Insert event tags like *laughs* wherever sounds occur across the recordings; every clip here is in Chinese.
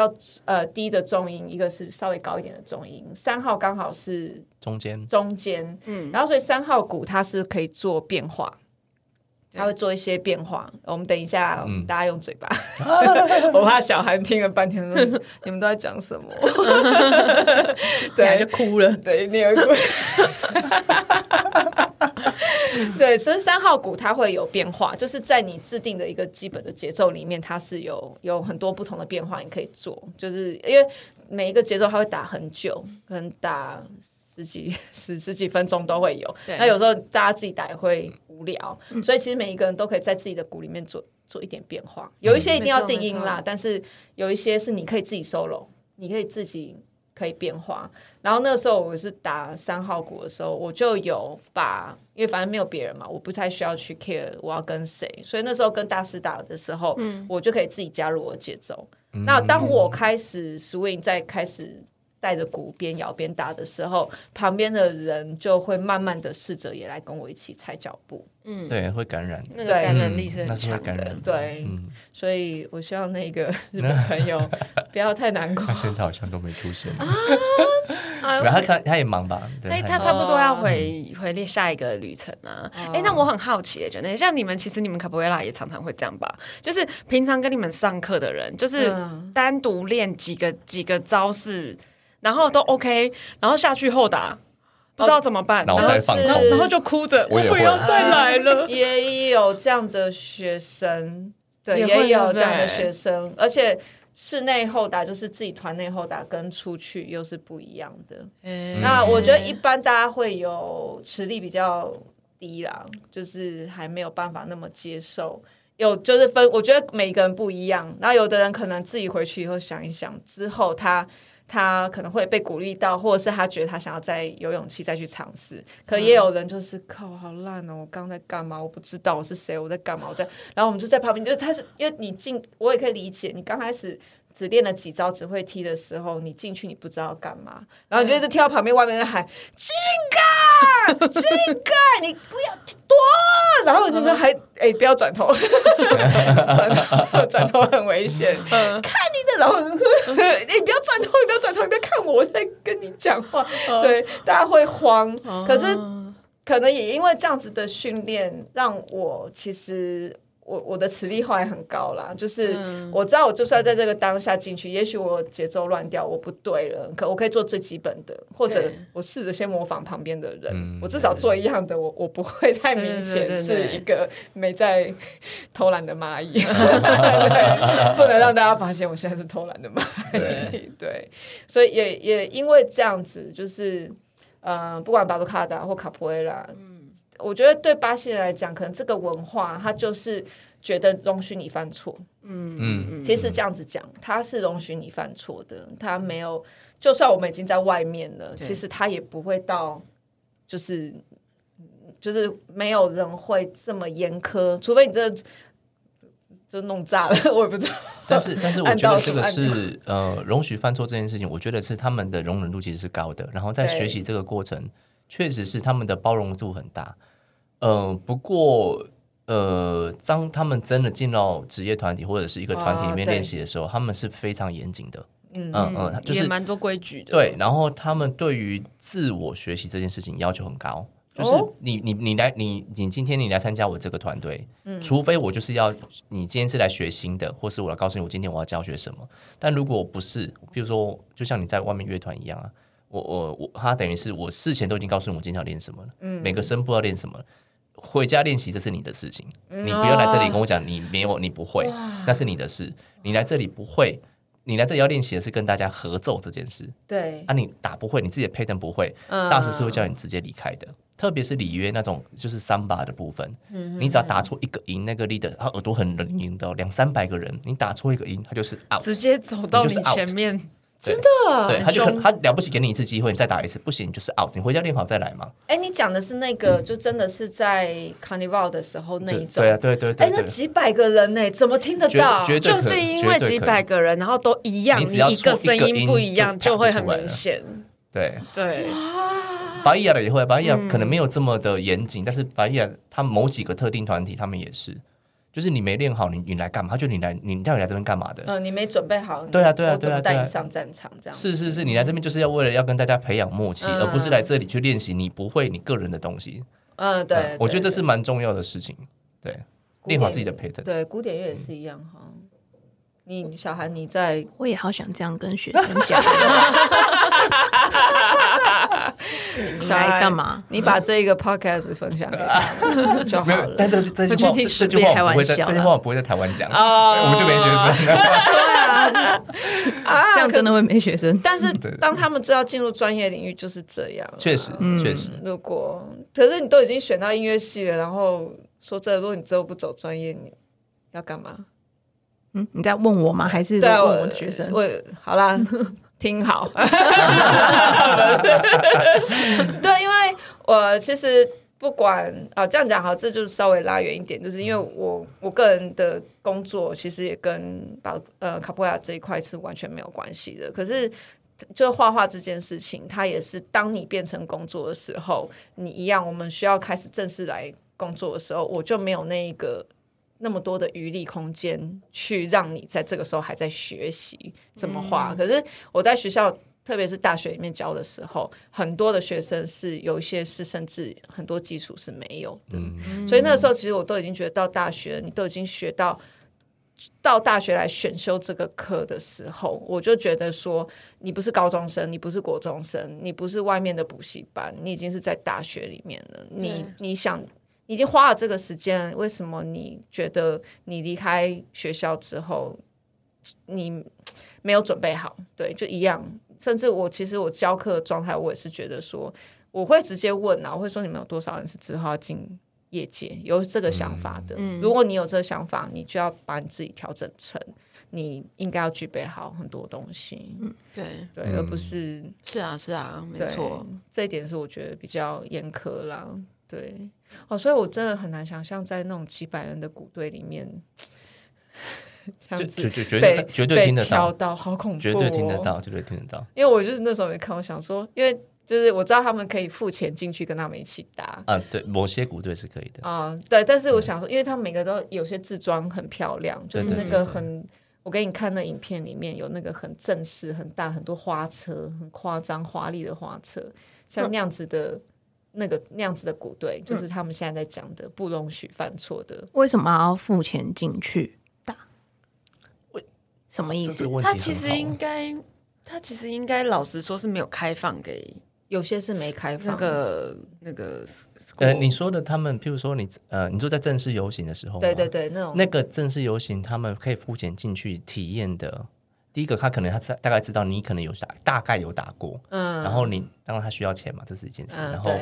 较呃低的重音，一个是稍微高一点的重音。三号刚好是中间，中间，嗯，然后所以三号鼓它是可以做变化。它会做一些变化，我们等一下，嗯、大家用嘴巴，*laughs* 我怕小孩听了半天，你们都在讲什么？*laughs* 对，就哭了。对，你有哭。*laughs* *laughs* 对，所以三号鼓它会有变化，就是在你制定的一个基本的节奏里面，它是有有很多不同的变化，你可以做，就是因为每一个节奏它会打很久，可能打。十几十十几分钟都会有，那有时候大家自己打也会无聊，嗯、所以其实每一个人都可以在自己的鼓里面做做一点变化。有一些一定要定音啦，嗯、但是有一些是你可以自己 solo，你可以自己可以变化。然后那个时候我是打三号鼓的时候，我就有把，因为反正没有别人嘛，我不太需要去 care 我要跟谁，所以那时候跟大师打的时候，嗯、我就可以自己加入我的节奏。嗯、那当我开始 swing 再开始。带着鼓边摇边打的时候，旁边的人就会慢慢的试着也来跟我一起踩脚步。嗯，对，会感染，那个感染力是很强的。对，所以我希望那个 *laughs* 日本朋友不要太难过。他现在好像都没出现啊，*laughs* 他他他也忙吧？对，他差不多要回回下一个旅程啊。哎，那我很好奇，就那像你们，其实你们卡布瑞拉也常常会这样吧？就是平常跟你们上课的人，就是单独练几个几个招式。然后都 OK，然后下去后打，不知道怎么办，脑袋放空，然后就哭着，我不要再来了。*laughs* 也有这样的学生，对，也有这样的学生，而且室内后打就是自己团内后打，跟出去又是不一样的。那我觉得一般大家会有实力比较低啦，就是还没有办法那么接受。有就是分，我觉得每个人不一样。然后有的人可能自己回去以后想一想之后，他。他可能会被鼓励到，或者是他觉得他想要再有勇气再去尝试。可也有人就是靠，好烂哦！我刚在干嘛？我不知道我是谁，我在干嘛？我在……然后我们就在旁边，就是他是因为你进，我也可以理解你刚开始。只练了几招只会踢的时候，你进去你不知道干嘛，然后你就一直跳到旁边外面在喊“金哥，金哥，你不要躲”，然后你们还哎不要转头，转头转头很危险，的，然后你不要转头，你不要转头，你不要看我，我在跟你讲话，对，大家会慌，可是可能也因为这样子的训练，让我其实。我我的磁力后来很高啦，就是我知道我就算在这个当下进去，嗯、也许我节奏乱掉，我不对了，可我可以做最基本的，或者我试着先模仿旁边的人，我至少做一样的，我我不会太明显是一个没在偷懒的蚂蚁，*laughs* 不能让大家发现我现在是偷懒的蚂蚁，对，对，所以也也因为这样子，就是呃，不管巴图卡达或卡普埃拉。我觉得对巴西人来讲，可能这个文化他就是觉得容许你犯错。嗯嗯嗯，其实这样子讲，他是容许你犯错的。他没有，就算我们已经在外面了，其实他也不会到，就是就是没有人会这么严苛，除非你这就弄炸了，*laughs* 我也不知道。但是，*laughs* 但是我觉得这个是呃，容许犯错这件事情，我觉得是他们的容忍度其实是高的。然后在学习这个过程，确实是他们的包容度很大。呃，不过，呃，当他们真的进到职业团体或者是一个团体里面练习的时候，他们是非常严谨的，嗯嗯嗯，就是蛮多规矩的。对，然后他们对于自我学习这件事情要求很高，就是你你你来你你今天你来参加我这个团队，嗯，除非我就是要你今天是来学新的，或是我来告诉你我今天我要教学什么。但如果不是，比如说，就像你在外面乐团一样啊，我我我，他等于是我事前都已经告诉你我今天要练什么了，嗯，每个声部要练什么。回家练习，这是你的事情，嗯、你不要来这里跟我讲你没有，你不会，那是你的事。你来这里不会，你来这里要练习的是跟大家合奏这件事。对，啊，你打不会，你自己的 pattern 不会，嗯、大师是会叫你直接离开的。特别是里约那种就是桑巴的部分，嗯、你只要打错一个音，那个 leader 他耳朵很灵敏的，两三百个人，你打错一个音，他就是 out，直接走到你前面。真的，对，他就他了不起，给你一次机会，你再打一次，不行就是 out，你回家练好再来嘛。哎，你讲的是那个，就真的是在 Carnival 的时候那一种，对啊，对对对。哎，那几百个人呢，怎么听得到？就是因为几百个人，然后都一样，你一个声音不一样，就会很明显。对对。巴伊亚的也会，巴伊亚可能没有这么的严谨，但是巴伊亚他某几个特定团体，他们也是。就是你没练好，你你来干嘛？他就你来，你到底来这边干嘛的？嗯，你没准备好。对啊，对啊，对啊，带你上战场这样。是是是，你来这边就是要为了要跟大家培养默契，而不是来这里去练习你不会你个人的东西。嗯，对，我觉得这是蛮重要的事情。对，练好自己的 pattern。对，古典乐也是一样哈。你小韩你在，我也好想这样跟学生讲。*laughs* *laughs* 小孩干嘛？你把这个 podcast 分享给他 *laughs* 就好了。但这这句话，这句话我不会在，这句话我不会在台湾讲，我们就没学生。*laughs* 对啊，这样真的会没学生。但是当他们知道进入专业领域就是这样，确实，确实。如果可是你都已经选到音乐系了，然后说这，如果你之后不走专业，你要干嘛？嗯，你在问我吗？还是在问我的学生？我好啦。听好，*laughs* 对，因为我其实不管啊，这样讲好，这就是稍微拉远一点，就是因为我我个人的工作其实也跟把呃卡波亚这一块是完全没有关系的。可是，就画画这件事情，它也是当你变成工作的时候，你一样，我们需要开始正式来工作的时候，我就没有那一个。那么多的余力空间去让你在这个时候还在学习怎么画，嗯、可是我在学校，特别是大学里面教的时候，很多的学生是有一些是甚至很多基础是没有的，嗯、所以那个时候其实我都已经觉得到大学，你都已经学到到大学来选修这个课的时候，我就觉得说，你不是高中生，你不是国中生，你不是外面的补习班，你已经是在大学里面了，你你想。已经花了这个时间，为什么你觉得你离开学校之后，你没有准备好？对，就一样。甚至我其实我教课的状态，我也是觉得说，我会直接问啊，我会说你们有多少人是之后要进业界有这个想法的？嗯，如果你有这个想法，你就要把你自己调整成你应该要具备好很多东西。嗯，对对，而不是是啊是啊，没错，这一点是我觉得比较严苛啦。对。哦，所以我真的很难想象在那种几百人的鼓队里面，*laughs* 这样子绝绝对绝对听得到，到好恐怖，哦，绝对听得到，绝对听得到。因为我就是那时候没看，我想说，因为就是我知道他们可以付钱进去跟他们一起打啊，对，某些鼓队是可以的啊，对。但是我想说，因为他们每个都有些制装很漂亮，就是那个很，我给你看那影片里面有那个很正式、很大、很多花车、很夸张、华丽的花车，像那样子的。那个那样子的鼓队，就是他们现在在讲的不容许犯错的。为什么要付钱进去打？为什么意思？他其实应该，他其实应该老实说是没有开放给，有些是没开放。那个那个，呃，你说的他们，譬如说你呃，你说在正式游行的时候，对对对，那种那个正式游行，他们可以付钱进去体验的。第一个，他可能他大概知道你可能有打，大概有打过，嗯，然后你当然他需要钱嘛，这是一件事。嗯、然后，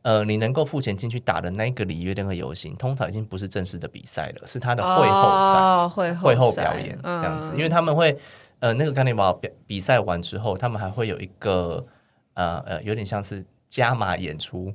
呃，你能够付钱进去打的那个里约那个游行，通常已经不是正式的比赛了，是他的会后赛、哦、会后会后表演这样子。嗯、因为他们会，呃，那个卡尼瓦比比赛完之后，他们还会有一个，呃呃，有点像是加码演出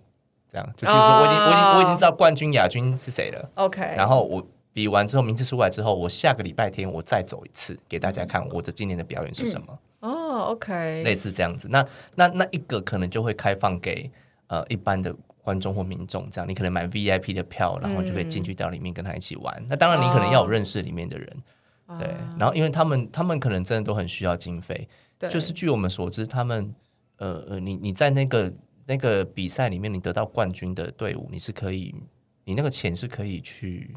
这样。就比如说，我已经、哦、我已经我已经知道冠军亚军是谁了，OK，然后我。比完之后，名次出来之后，我下个礼拜天我再走一次，给大家看我的今年的表演是什么。嗯、哦，OK，类似这样子。那那那一个可能就会开放给呃一般的观众或民众，这样你可能买 VIP 的票，然后就可以进去到里面跟他一起玩。嗯、那当然，你可能要有认识里面的人，哦、对。然后，因为他们他们可能真的都很需要经费。对就是据我们所知，他们呃呃，你你在那个那个比赛里面，你得到冠军的队伍，你是可以，你那个钱是可以去。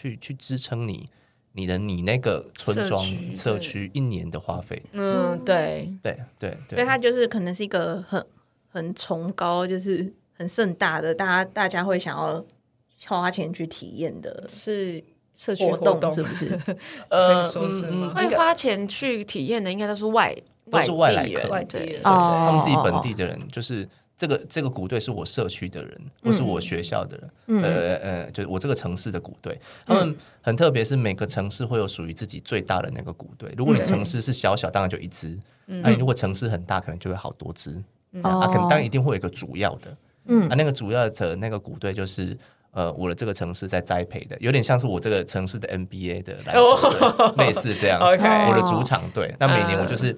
去去支撑你你的你那个村庄社区一年的花费，嗯，对对对对，所以它就是可能是一个很很崇高，就是很盛大的，大家大家会想要花钱去体验的，是社区活动是不是？*laughs* 会花钱去体验的，应该都是外都是外来人，外地人，他们自己本地的人就是。这个这个鼓队是我社区的人，或是我学校的人，嗯、呃呃，就是我这个城市的鼓队。他们很特别，是每个城市会有属于自己最大的那个鼓队。如果你城市是小小，当然就一支；那你、如果城市很大，可能就会好多支。嗯、啊，可能当然一定会有一个主要的。嗯，啊，那个主要的那个鼓队就是呃，我的这个城市在栽培的，有点像是我这个城市的 NBA 的篮球队，哦、类似这样。*laughs* OK，我的主场队。那每年我就是。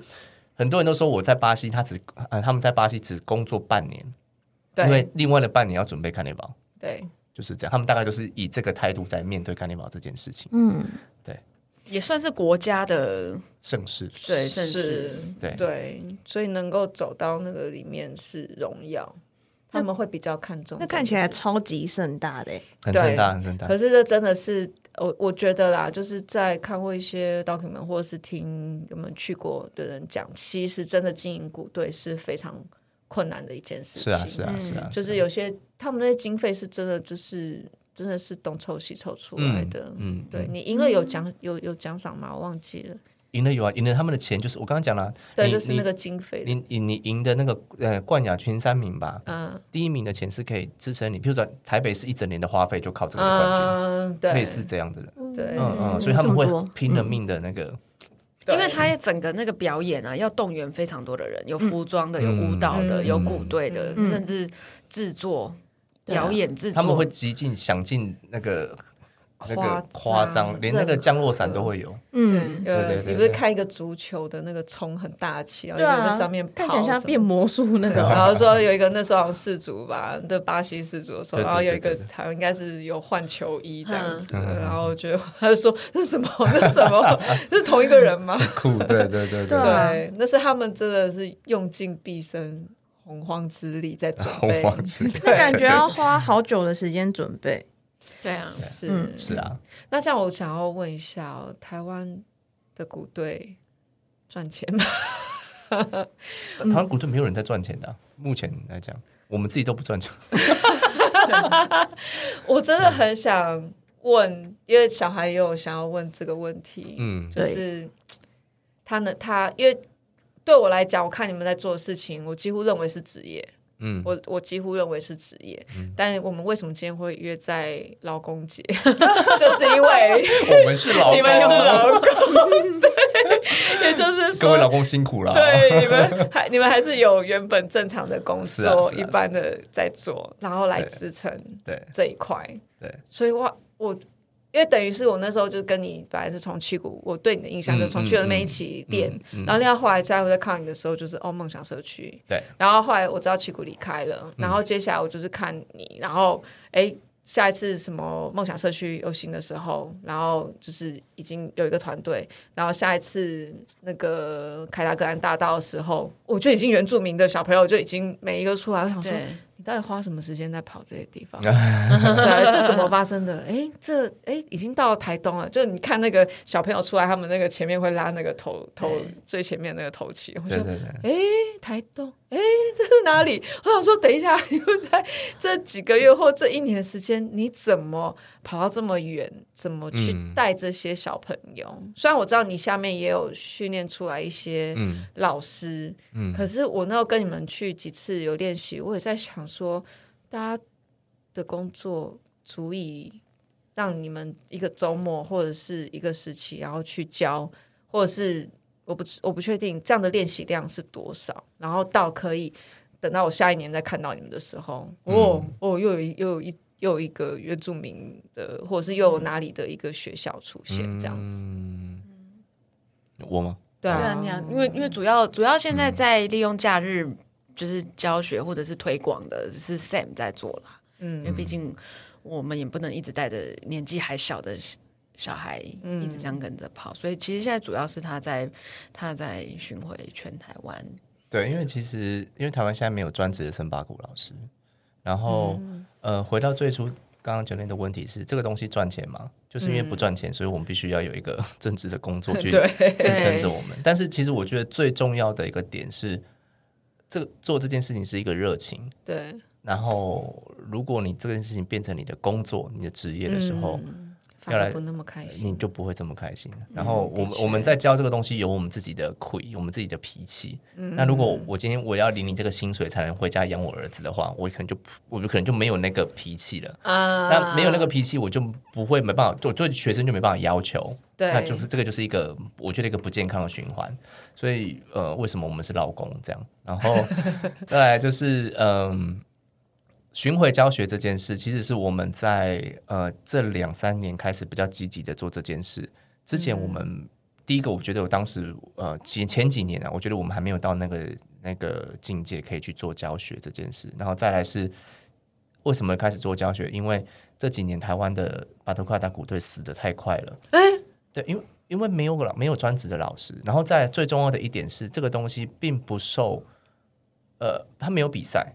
很多人都说我在巴西，他只呃他们在巴西只工作半年，对因为另外的半年要准备看内保。对就是这样。他们大概都是以这个态度在面对看内保这件事情。嗯，对，也算是国家的盛世，对盛世，对对，所以能够走到那个里面是荣耀。他们会比较看重，那看起来超级盛大的，很盛大，很盛大。可是这真的是我我觉得啦，就是在看过一些 document 或者是听我们去过的人讲，其实真的经营鼓队是非常困难的一件事情。是啊，是啊，是啊，就是有些他们那些经费是真的，就是真的是东凑西凑出来的。嗯，对你赢了有奖有有奖赏吗？我忘记了。赢了有啊，赢了他们的钱就是我刚刚讲了，对，就是那个经费。你你你赢的那个呃冠亚军三名吧，嗯，第一名的钱是可以支撑你，比如说台北市一整年的花费就靠这个冠军，嗯，对，类似这样子的，对，嗯嗯，所以他们会拼了命的那个，因为他整个那个表演啊，要动员非常多的人，有服装的，有舞蹈的，有鼓队的，甚至制作表演制作，他们会极尽想尽那个。那个夸张，连那个降落伞都会有。嗯，对对对，你不是看一个足球的那个冲很大气，然后在上面跑，像变魔术那个。*laughs* 然后说有一个那时候好像世足吧，对巴西世足的时候，然后有一个好像应该是有换球衣这样子，然后就他就说这是什么？*laughs* 这是什么？这是同一个人吗？*laughs* 酷，对对对对，那是他们真的是用尽毕生洪荒之力在准备，那感觉要花好久的时间准备。对啊，是、嗯、是啊。那这样我想要问一下、哦，台湾的鼓队赚钱吗？*laughs* 台湾鼓队没有人在赚钱的、啊，目前来讲，我们自己都不赚钱。*laughs* 我真的很想问，因为小孩也有想要问这个问题。嗯，就是他呢，他因为对我来讲，我看你们在做的事情，我几乎认为是职业。嗯，我我几乎认为是职业，嗯、但我们为什么今天会约在劳工节？*laughs* 就是因为 *laughs* 我们是劳工，你们是劳工，对，也就是说，各位劳工辛苦了。对，你们还你们还是有原本正常的工作，一般的在做，然后来支撑对这一块。对，所以我我。因为等于是我那时候就跟你本来是从七谷，我对你的印象就从去了那一起练，然后另外后来在我在看你的时候，就是哦梦想社区，对，然后后来我知道七谷离开了，然后接下来我就是看你，然后哎下一次什么梦想社区游行的时候，然后就是已经有一个团队，然后下一次那个凯达格兰大道的时候，我就已经原住民的小朋友就已经每一个出来，我想说。你到底花什么时间在跑这些地方？*laughs* 对，这怎么发生的？哎，这哎已经到台东了。就你看那个小朋友出来，他们那个前面会拉那个头头最前面那个头旗。我就，哎，台东，哎，*laughs* 这是哪里？我想说，等一下，*laughs* 你们在这几个月或这一年的时间，你怎么跑到这么远？怎么去带这些小朋友？嗯、虽然我知道你下面也有训练出来一些老师，嗯嗯、可是我那时候跟你们去几次有练习，我也在想说，大家的工作足以让你们一个周末或者是一个时期，然后去教，或者是我不我不确定这样的练习量是多少，然后到可以等到我下一年再看到你们的时候，嗯、哦哦，又有又有一。又有一个原住民的，或者是又有哪里的一个学校出现这样子？嗯、我吗？对啊，你啊，因为因为主要主要现在在利用假日就是教学或者是推广的是 Sam 在做啦。嗯，因为毕竟我们也不能一直带着年纪还小的小孩一直这样跟着跑，嗯、所以其实现在主要是他在他在巡回全台湾。对，因为其实因为台湾现在没有专职的森巴鼓老师。然后，嗯、呃，回到最初刚刚教练的问题是，这个东西赚钱吗？就是因为不赚钱，嗯、所以我们必须要有一个 *laughs* 正职的工作 *laughs* 去支撑着我们。但是，其实我觉得最重要的一个点是，这个做这件事情是一个热情。对。然后，如果你这件事情变成你的工作、你的职业的时候，嗯要来不那么开心，你就不会这么开心。然后我们我们在教这个东西，有我们自己的亏，我们自己的脾气。那如果我今天我要领你这个薪水才能回家养我儿子的话，我可能就我就可能就没有那个脾气了。啊，那没有那个脾气，我就不会没办法，我对学生就没办法要求。对，那就是这个就是一个我觉得一个不健康的循环。所以呃，为什么我们是老公这样？然后 *laughs* 再来就是嗯。巡回教学这件事，其实是我们在呃这两三年开始比较积极的做这件事。之前我们、嗯、第一个，我觉得我当时呃前前几年啊，我觉得我们还没有到那个那个境界可以去做教学这件事。然后再来是为什么开始做教学？因为这几年台湾的巴托卡达鼓队死的太快了。哎，对，因为因为没有老没有专职的老师，然后再最重要的一点是，这个东西并不受，呃，他没有比赛。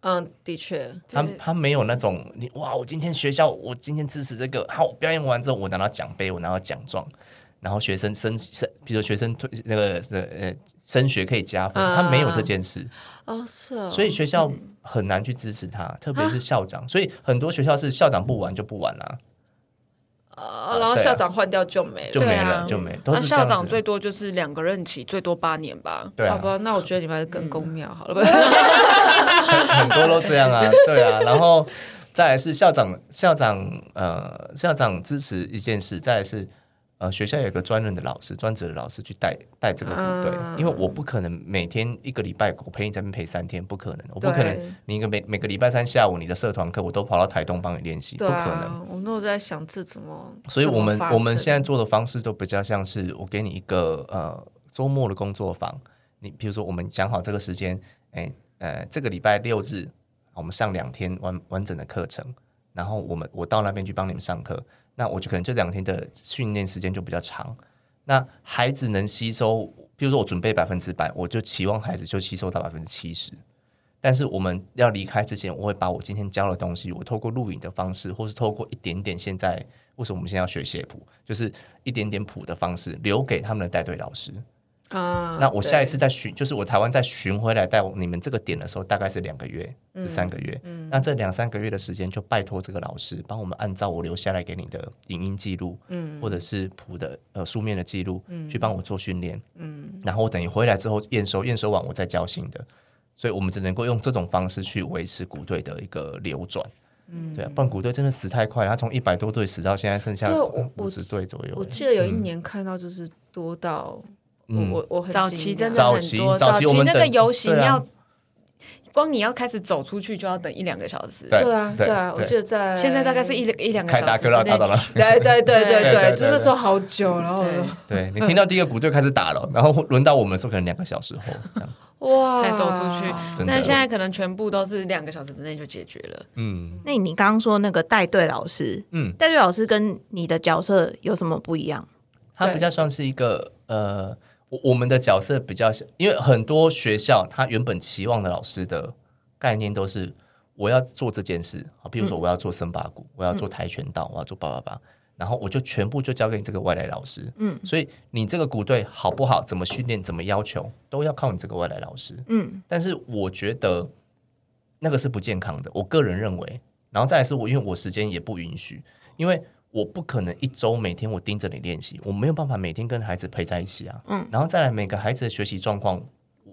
嗯，的确，他他没有那种你哇，我今天学校我今天支持这个，好，表演完之后我拿到奖杯，我拿到奖状，然后学生升升，比如学生推那个呃升学可以加分，他没有这件事。哦，是哦，所以学校很难去支持他，特别是校长，所以很多学校是校长不玩就不玩啦。呃，然后校长换掉就没了，就没了，就没。那校长最多就是两个任期，最多八年吧。对，好吧，那我觉得你们还是跟公庙好了吧。*laughs* *laughs* 很多都这样啊，对啊。然后再来是校长，校长呃，校长支持一件事，再来是。呃，学校有一个专任的老师，专职的老师去带带这个部队，嗯、因为我不可能每天一个礼拜我陪你在那边陪三天，不可能，我不可能，你一个每每个礼拜三下午你的社团课我都跑到台东帮你练习，不可能。我那我在想这怎么，所以我们我们现在做的方式都比较像是我给你一个呃周末的工作坊，你比如说我们讲好这个时间，哎呃这个礼拜六日我们上两天完完整的课程，然后我们我到那边去帮你们上课。那我就可能这两天的训练时间就比较长，那孩子能吸收，比如说我准备百分之百，我就期望孩子就吸收到百分之七十。但是我们要离开之前，我会把我今天教的东西，我透过录影的方式，或是透过一点点现在为什么我们现在要学写谱，就是一点点谱的方式，留给他们的带队老师。啊，那我下一次再巡，就是我台湾再巡回来带你们这个点的时候，大概是两个月，是三个月。嗯，那这两三个月的时间，就拜托这个老师帮我们按照我留下来给你的影音记录，嗯，或者是谱的呃书面的记录，嗯，去帮我做训练，嗯，然后我等于回来之后验收，验收完我再交新的，所以我们只能够用这种方式去维持鼓队的一个流转，嗯，对啊，不然鼓队真的死太快了，他从一百多队死到现在剩下五十队左右。我记得有一年看到就是多到。嗯，我我早期真的很多，早期那个游行要光你要开始走出去就要等一两个小时。对啊，对啊，我记得在现在大概是一一两个小时。开大哥了，打到了。*laughs* 对对对对对，就是说好久，然后对你听到第一个鼓就开始打了，然后轮到我们的时候可能两个小时后，*laughs* 哇，才走出去。但现在可能全部都是两个小时之内就解决了。嗯，那你刚刚说那个带队老师，嗯，带队老师跟你的角色有什么不一样？他比较像是一个呃。我我们的角色比较像，因为很多学校他原本期望的老师的概念都是我要做这件事啊，比如说我要做森巴鼓，我要做跆拳道，我要做八八八，然后我就全部就交给你这个外来老师。嗯，所以你这个鼓队好不好，怎么训练，怎么要求，都要靠你这个外来老师。嗯，但是我觉得那个是不健康的，我个人认为。然后再来是我，因为我时间也不允许，因为。我不可能一周每天我盯着你练习，我没有办法每天跟孩子陪在一起啊。嗯，然后再来每个孩子的学习状况，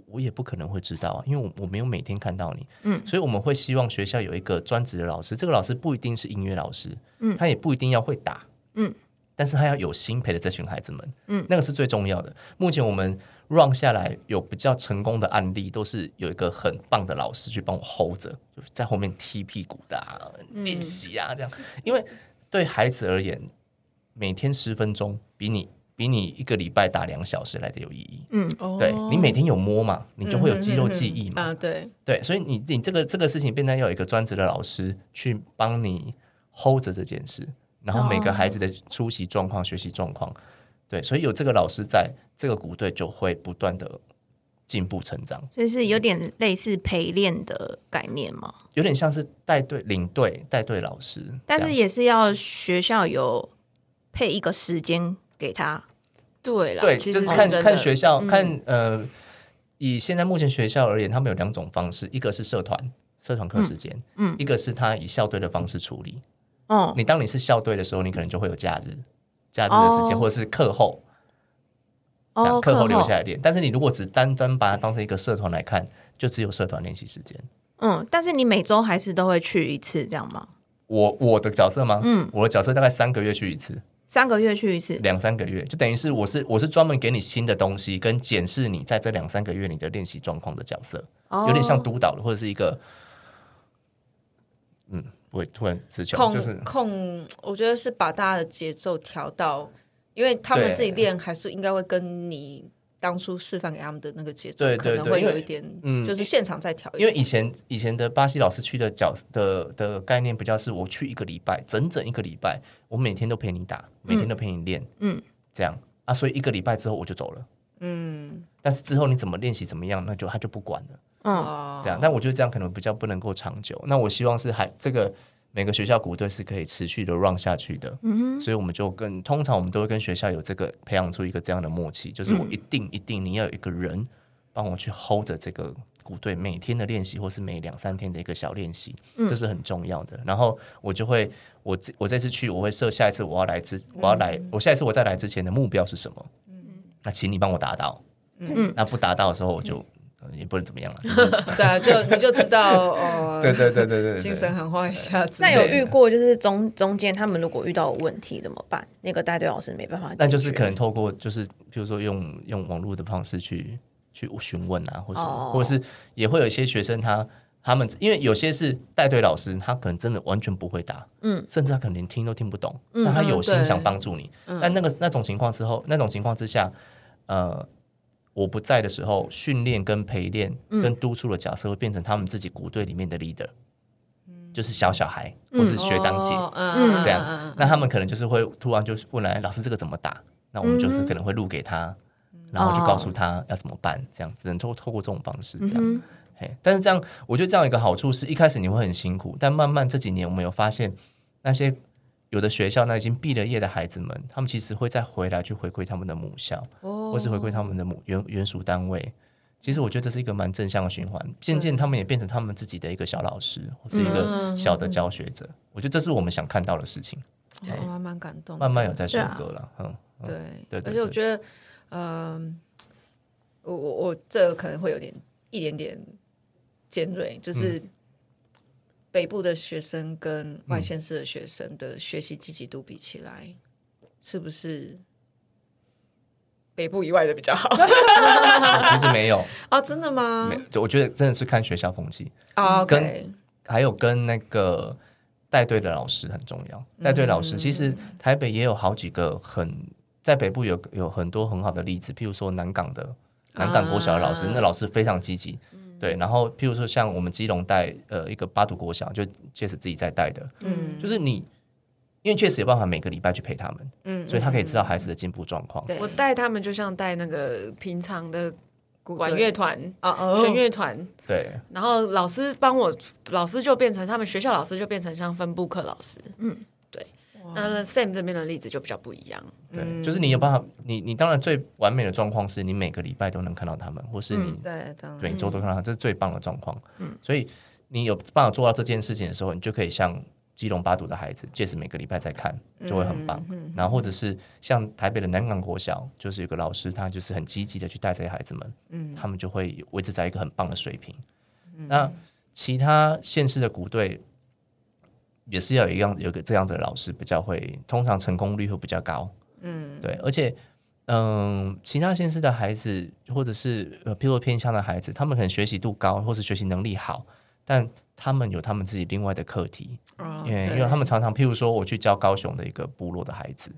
我也不可能会知道啊，因为我我没有每天看到你。嗯，所以我们会希望学校有一个专职的老师，这个老师不一定是音乐老师，嗯，他也不一定要会打，嗯，但是他要有心陪着这群孩子们，嗯，那个是最重要的。目前我们 run 下来有比较成功的案例，都是有一个很棒的老师去帮我 hold 着，就是在后面踢屁股的练习啊，这样，因为。对孩子而言，每天十分钟比你比你一个礼拜打两小时来的有意义。嗯，对，你每天有摸嘛，你就会有肌肉记忆嘛。啊，对对，所以你你这个这个事情，变成要有一个专职的老师去帮你 hold 着这件事，然后每个孩子的出席状况、学习状况，对，所以有这个老师在，这个鼓队就会不断的。进步成长，所以是有点类似陪练的概念吗？有点像是带队、领队、带队老师，但是也是要学校有配一个时间给他。对啦，对，就是看看学校，嗯、看呃，以现在目前学校而言，他们有两种方式，一个是社团社团课时间，嗯，嗯一个是他以校队的方式处理。哦，你当你是校队的时候，你可能就会有假日，假日的时间，哦、或者是课后。课后留下来练，但是你如果只单单把它当成一个社团来看，就只有社团练习时间。嗯，但是你每周还是都会去一次，这样吗？我我的角色吗？嗯，我的角色大概三个月去一次，三个月去一次，两三个月，就等于是我是我是专门给你新的东西，跟检视你在这两三个月你的练习状况的角色，哦、有点像督导的，或者是一个，嗯，我突然词穷，就是控，我觉得是把大家的节奏调到。因为他们自己练，还是应该会跟你当初示范给他们的那个节奏，对对对，可能会有一点，嗯，就是现场再调。因为以前以前的巴西老师去的角的的概念比较是，我去一个礼拜，整整一个礼拜，我每天都陪你打，每天都陪你练，嗯，这样啊，所以一个礼拜之后我就走了，嗯，但是之后你怎么练习怎么样，那就他就不管了，哦，这样，但我觉得这样可能比较不能够长久。那我希望是还这个。每个学校鼓队是可以持续的 run 下去的，所以我们就跟通常我们都会跟学校有这个培养出一个这样的默契，就是我一定一定你要有一个人帮我去 hold 着这个鼓队每天的练习，或是每两三天的一个小练习，这是很重要的。然后我就会我我这次去我会设下一次我要来之我要来我下一次我再来之前的目标是什么？嗯，那请你帮我达到，嗯，那不达到的时候我就。也不能怎么样了，*laughs* 就是、对啊，就你就知道哦，*laughs* 对对对对对，精神喊话一下子。那有遇过就是中中间他们如果遇到问题怎么办？那个带队老师没办法，那就是可能透过就是比如说用用网络的方式去去询问啊，或是、哦、或者是也会有一些学生他他们因为有些是带队老师，他可能真的完全不会答，嗯，甚至他可能连听都听不懂，嗯、但他有心想帮助你，嗯、但那个那种情况之后，那种情况之下，呃。我不在的时候，训练跟陪练跟督促的角色会变成他们自己鼓队里面的 leader，嗯，就是小小孩或是学长姐，嗯，这样，那他们可能就是会突然就问来，老师这个怎么打？那我们就是可能会录给他，然后就告诉他要怎么办，这样只能透透过这种方式这样，嘿，但是这样，我觉得这样一个好处是一开始你会很辛苦，但慢慢这几年我们有发现那些。有的学校那已经毕了业的孩子们，他们其实会再回来去回馈他们的母校，哦、或是回馈他们的母原原属单位。其实我觉得这是一个蛮正向的循环，渐渐他们也变成他们自己的一个小老师，或是一个小的教学者。嗯、我觉得这是我们想看到的事情。我还蛮、哦、感动，慢慢有在收割了。啊、嗯，对对，对，对，而且我觉得，嗯、呃，我我我这可能会有点一点点尖锐，就是。嗯北部的学生跟外县市的学生的学习积极度比起来，嗯、是不是北部以外的比较好？*laughs* 其实没有啊、哦，真的吗？就我觉得真的是看学校风气啊，跟、还有跟那个带队的老师很重要。带队老师、嗯、其实台北也有好几个很在北部有有很多很好的例子，譬如说南港的南港国小的老师，啊、那老师非常积极。对，然后譬如说像我们基隆带呃一个八堵国小，就确实自己在带的，嗯，就是你，因为确实有办法每个礼拜去陪他们，嗯，所以他可以知道孩子的进步状况。对，我带他们就像带那个平常的管乐团啊，弦乐团，对，然后老师帮我，老师就变成他们学校老师就变成像分部课老师，嗯。那 Sam 这边的例子就比较不一样，对，就是你有办法，你你当然最完美的状况是你每个礼拜都能看到他们，或是你对每周都看到他们，这是最棒的状况。嗯，所以你有办法做到这件事情的时候，你就可以像基隆八堵的孩子，届时每个礼拜再看，就会很棒。嗯然后或者是像台北的南港国小，就是有个老师，他就是很积极的去带这些孩子们，嗯，他们就会维持在一个很棒的水平。那其他县市的鼓队。也是要有一样有个这样子的老师比较会，通常成功率会比较高。嗯，对，而且，嗯，其他县市的孩子或者是呃，譬如偏乡的孩子，他们可能学习度高，或是学习能力好，但他们有他们自己另外的课题。哦，因为因为他们常常，譬如说，我去教高雄的一个部落的孩子，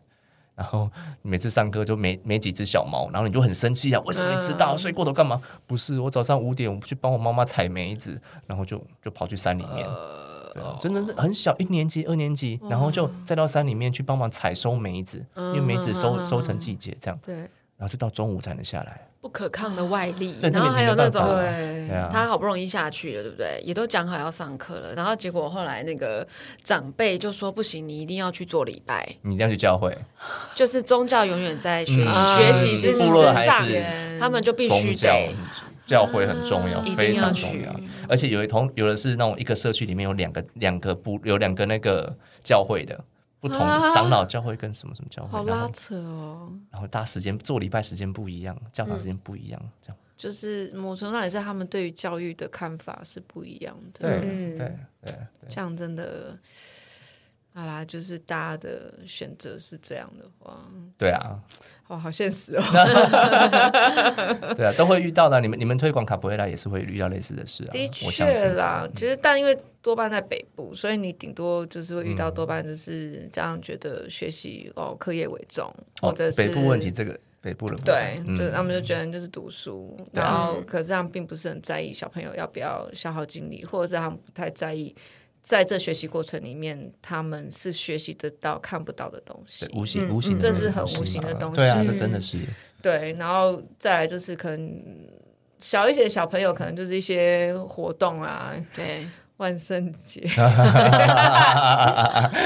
然后每次上课就没没几只小猫，然后你就很生气啊，为什么没迟到？睡过头干嘛？不是，我早上五点我去帮我妈妈采梅子，然后就就跑去山里面。呃真的是很小，一年级、二年级，然后就再到山里面去帮忙采收梅子，因为梅子收收成季节这样。对，然后就到中午才能下来。不可抗的外力，然后还有那种，对，他好不容易下去了，对不对？也都讲好要上课了，然后结果后来那个长辈就说不行，你一定要去做礼拜，你一定要去教会，就是宗教永远在学学习之上，他们就必须得。教会很重要，非常重要，而且有一同有的是那种一个社区里面有两个两个部有两个那个教会的不同长老教会跟什么什么教会，好拉扯哦。然后大时间做礼拜时间不一样，教堂时间不一样，这样。就是某程度上也是他们对于教育的看法是不一样的。对对对，这样真的。好啦，就是大家的选择是这样的话，对啊，哦，好现实哦，*laughs* 对啊，都会遇到的。你们你们推广卡布瑞拉也是会遇到类似的事啊，的确啦。其实，但因为多半在北部，所以你顶多就是会遇到多半就是这样觉得学习哦课业为重，或者是北部问题这个。北部人对，嗯、就他们就觉得就是读书，对然后可是他们并不是很在意小朋友要不要消耗精力，或者是他们不太在意。在这学习过程里面，他们是学习得到看不到的东西，无形无形，这是很无形的东西。对啊，这真的是。对，然后再来就是可能小一些小朋友，可能就是一些活动啊，对。万圣节，*laughs*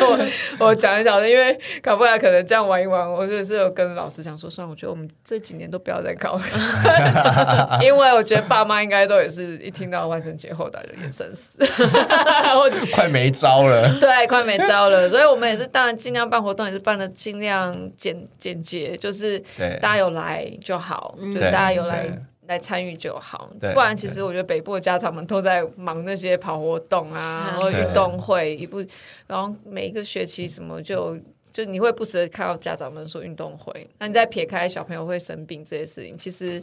我我讲一讲，因为搞不来可能这样玩一玩，我就是有跟老师讲说，算了，我觉得我们这几年都不要再搞了，*laughs* 因为我觉得爸妈应该都也是一听到万圣节后代就眼神死，*laughs* 快没招了，对，快没招了，所以我们也是当然尽量办活动，也是办的尽量简简洁，就是大家有来就好，就是大家有来。来参与就好，不然其实我觉得北部的家长们都在忙那些跑活动啊，*laughs* 然后运动会一部，然后每一个学期什么就就你会不时的看到家长们说运动会，那你再撇开小朋友会生病这些事情，其实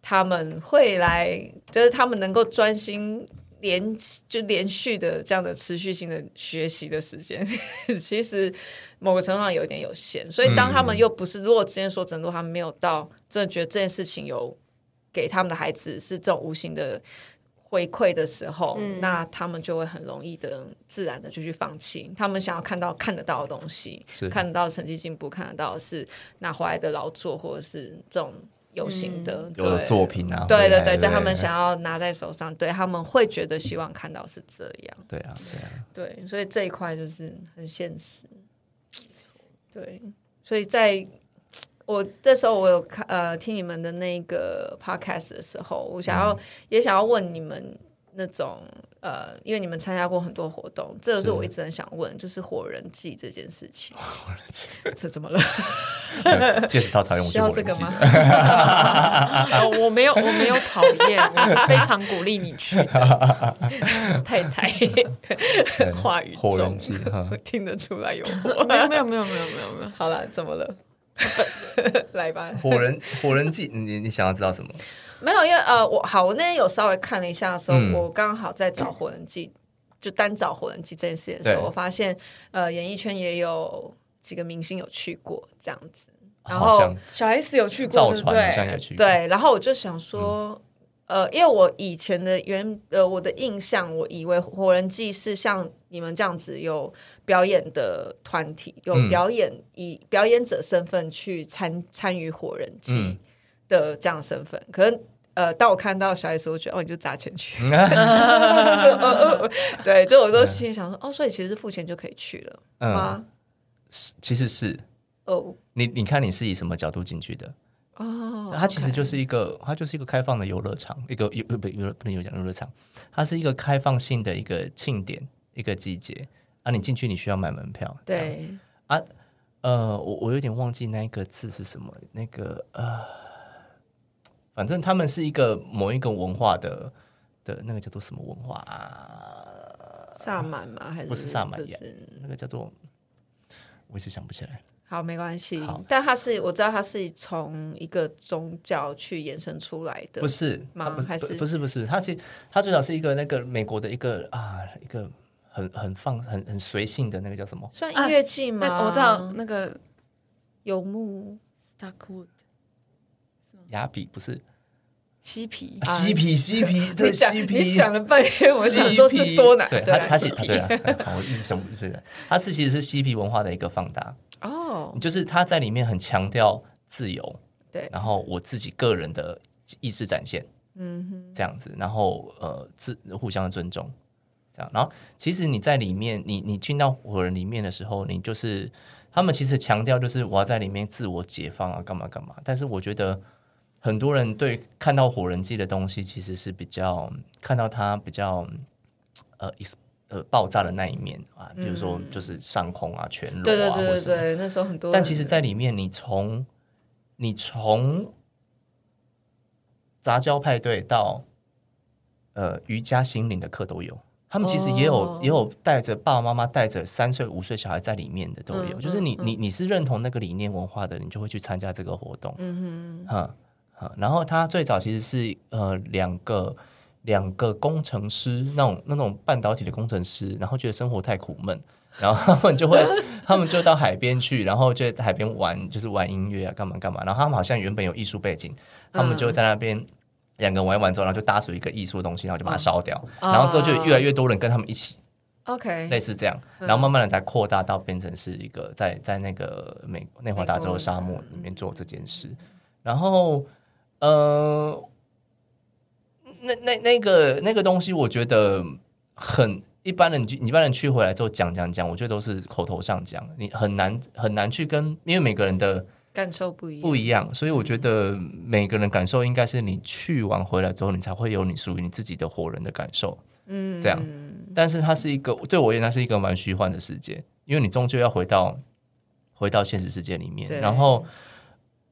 他们会来，就是他们能够专心连就连续的这样的持续性的学习的时间，*laughs* 其实某个程度上有点有限，所以当他们又不是，如果之前说整多他们没有到真的觉得这件事情有。给他们的孩子是这种无形的回馈的时候，嗯、那他们就会很容易的、自然的就去放弃。他们想要看到看得到的东西，是看得到成绩进步，看得到是拿回来的劳作，或者是这种有形的、有的作品啊。对对对，就他们想要拿在手上，对他们会觉得希望看到是这样。对啊，对啊，对，所以这一块就是很现实。对，所以在。我这时候我有看呃听你们的那个 podcast 的时候，我想要、也想要问你们那种呃，因为你们参加过很多活动，这个是我一直很想问，就是火人祭这件事情。火人祭这怎么了？戒指套常用需要这个吗？我没有，我没有讨厌，我是非常鼓励你去的。太太话语火人祭，听得出来有火？没有，没有，没有，没有，没有，没有。好了，怎么了？*laughs* 来吧，火人火人祭，你你想要知道什么？没有，因为呃，我好，我那天有稍微看了一下的时候，嗯、我刚好在找火人祭，就单找火人祭这件事的时候，我发现呃，演艺圈也有几个明星有去过这样子，然后小 S 有去过，对对？对，然后我就想说。嗯呃，因为我以前的原呃，我的印象，我以为火人祭是像你们这样子有表演的团体，有表演、嗯、以表演者身份去参参与火人祭的这样身份。嗯、可是呃，当我看到小 S，我觉得哦，你就砸钱去，*laughs* 对，就我都心里想说，哦，所以其实是付钱就可以去了吗？是、嗯，其实是哦。你你看你是以什么角度进去的？哦，oh. 它其实就是一个，它就是一个开放的游乐场，一个游不游不能有讲游乐场，它是一个开放性的一个庆典，一个季节啊，你进去你需要买门票，对啊，呃，我我有点忘记那一个字是什么，那个呃，反正他们是一个某一个文化的的那个叫做什么文化啊？萨满吗？还是不是萨满？那个叫做，我一时想不起来。好，没关系。好但他是我知道他是从一个宗教去延伸出来的，不是吗？不是还是不是不是？他其实他最早是一个那个美国的一个啊，一个很很放很很随性的那个叫什么？算音乐剧吗？啊、我知道那个游牧 Starkwood 雅比不是 *laughs* 嬉皮嬉皮嬉皮对嬉皮，*laughs* 你想了半天，我想说是多难？对，他他是对啊，我一直想不对的，他是其实是嬉皮文化的一个放大。哦，就是他在里面很强调自由，对，然后我自己个人的意识展现，嗯哼，这样子，然后呃，自互相的尊重，这样，然后其实你在里面，你你进到火人里面的时候，你就是他们其实强调就是我要在里面自我解放啊，干嘛干嘛，但是我觉得很多人对看到火人记的东西，其实是比较看到他比较呃。呃，爆炸的那一面啊，比如说就是上空啊，全裸啊，对对对对对，那时候很多。但其实，在里面，你从你从杂交派对到呃瑜伽心灵的课都有，他们其实也有、哦、也有带着爸爸妈妈带着三岁五岁小孩在里面的都有，嗯、就是你、嗯、你你是认同那个理念文化的，你就会去参加这个活动。嗯哼。然后他最早其实是呃两个。两个工程师，那种那种半导体的工程师，然后觉得生活太苦闷，*laughs* 然后他们就会，*laughs* 他们就到海边去，然后就在海边玩，就是玩音乐啊，干嘛干嘛。然后他们好像原本有艺术背景，他们就在那边两个人玩完之后，然后就搭出一个艺术的东西，然后就把它烧掉。然后之后就越来越多人跟他们一起，OK，类似这样，然后慢慢的才扩大到变成是一个在在那个美内华达州沙漠里面做这件事。然后，呃，那那那个那个东西，我觉得很。一般人，你一般人去回来之后讲讲讲，我觉得都是口头上讲，你很难很难去跟，因为每个人的感受不一样，不一样，所以我觉得每个人感受应该是你去完回来之后，你才会有你属于你自己的活人的感受，嗯，这样。但是它是一个对我而言，它是一个蛮虚幻的世界，因为你终究要回到回到现实世界里面，然后。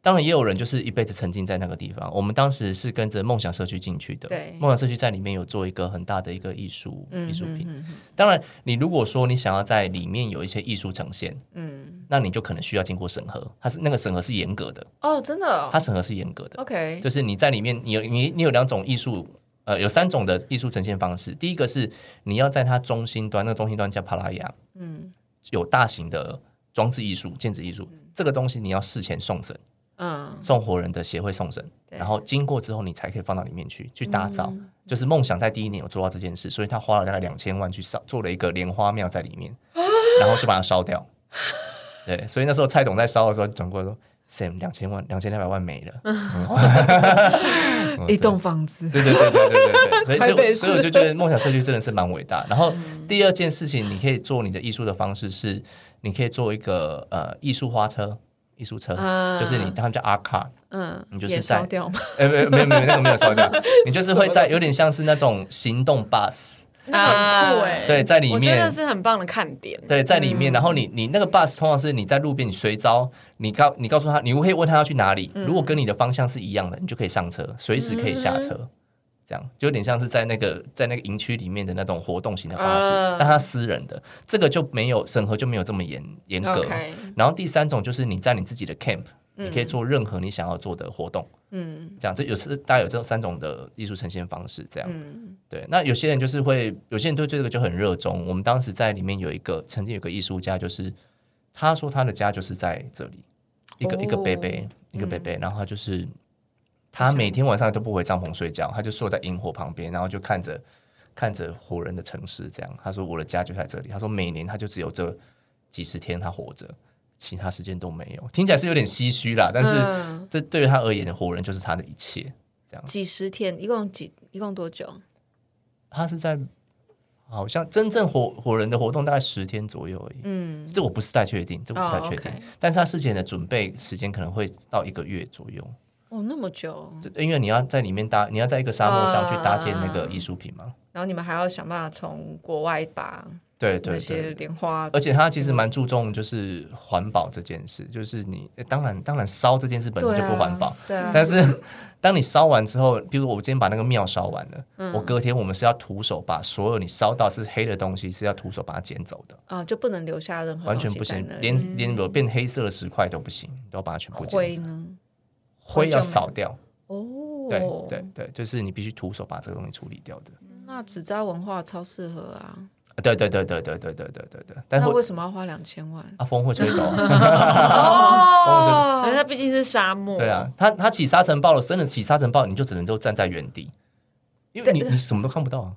当然也有人就是一辈子沉浸在那个地方。我们当时是跟着梦想社区进去的，对，梦想社区在里面有做一个很大的一个艺术艺术品。当然，你如果说你想要在里面有一些艺术呈现，嗯，那你就可能需要经过审核，它是那个审核是严格的哦，真的、哦，它审核是严格的。OK，就是你在里面，你有你你有两种艺术，呃，有三种的艺术呈现方式。第一个是你要在它中心端，那个中心端叫帕拉雅，嗯，有大型的装置艺术、建筑艺术，嗯、这个东西你要事前送审。嗯，送活人的协会送审，然后经过之后，你才可以放到里面去去打造。嗯、就是梦想在第一年有做到这件事，所以他花了大概两千万去烧，做了一个莲花庙在里面，啊、*gasps* 然后就把它烧掉。对，所以那时候蔡董在烧的时候转过来说：“Sam，两千万，两千两百万没了，*laughs* 一栋房子。”对对对对对对对，所以 *laughs* 就所以我就觉得梦想社区真的是蛮伟大。然后第二件事情，你可以做你的艺术的方式是，你可以做一个呃艺术花车。艺术车、嗯、就是你，他们叫 art car，嗯，你就是在，哎，*laughs* 没有没有没有那个没有烧掉，*laughs* 你就是会在有点像是那种行动 bus，那很酷哎，对，在里面，我觉得是很棒的看点，对，在里面，然后你你那个 bus 通常是你在路边，你随招，你告你告诉他，你可以问他要去哪里，如果跟你的方向是一样的，你就可以上车，随时可以下车。嗯这样就有点像是在那个在那个营区里面的那种活动型的巴士，呃、但它私人的这个就没有审核就没有这么严严格。然后第三种就是你在你自己的 camp，、嗯、你可以做任何你想要做的活动。嗯，这样这有是大概有这三种的艺术呈现方式。这样，嗯、对。那有些人就是会，有些人对这个就很热衷。我们当时在里面有一个曾经有个艺术家，就是他说他的家就是在这里，一个、哦、一个伯伯，一个伯伯，然后他就是。他每天晚上都不回帐篷睡觉，他就坐在萤火旁边，然后就看着看着活人的城市。这样，他说：“我的家就在这里。”他说：“每年他就只有这几十天他活着，其他时间都没有。”听起来是有点唏嘘啦，但是这对于他而言，活人就是他的一切。这样，几十天，一共几一共多久？他是在好像真正活活人的活动大概十天左右而已。嗯，这我不是太确定，这我不太确定。Oh. 但是他事前的准备时间可能会到一个月左右。哦，那么久，因为你要在里面搭，你要在一个沙漠上去搭建那个艺术品嘛。啊、然后你们还要想办法从国外把对对那些莲花，而且他其实蛮注重就是环保这件事，就是你当然当然烧这件事本身就不环保，对啊。对啊，但是当你烧完之后，比如我今天把那个庙烧完了，嗯、我隔天我们是要徒手把所有你烧到是黑的东西是要徒手把它捡走的啊，就不能留下任何完全不行，连连有变黑色的石块都不行，都要把它全部捡走。灰呢？灰要扫掉哦，对对对，就是你必须徒手把这个东西处理掉的。那纸扎文化超适合啊！对对对对对对对对对对。但那为什么要花两千万？啊，风会吹走啊！*laughs* *laughs* 哦，它毕竟是沙漠。对啊，它它起沙尘暴了，真的起沙尘暴，你就只能就站在原地，因为你你什么都看不到啊。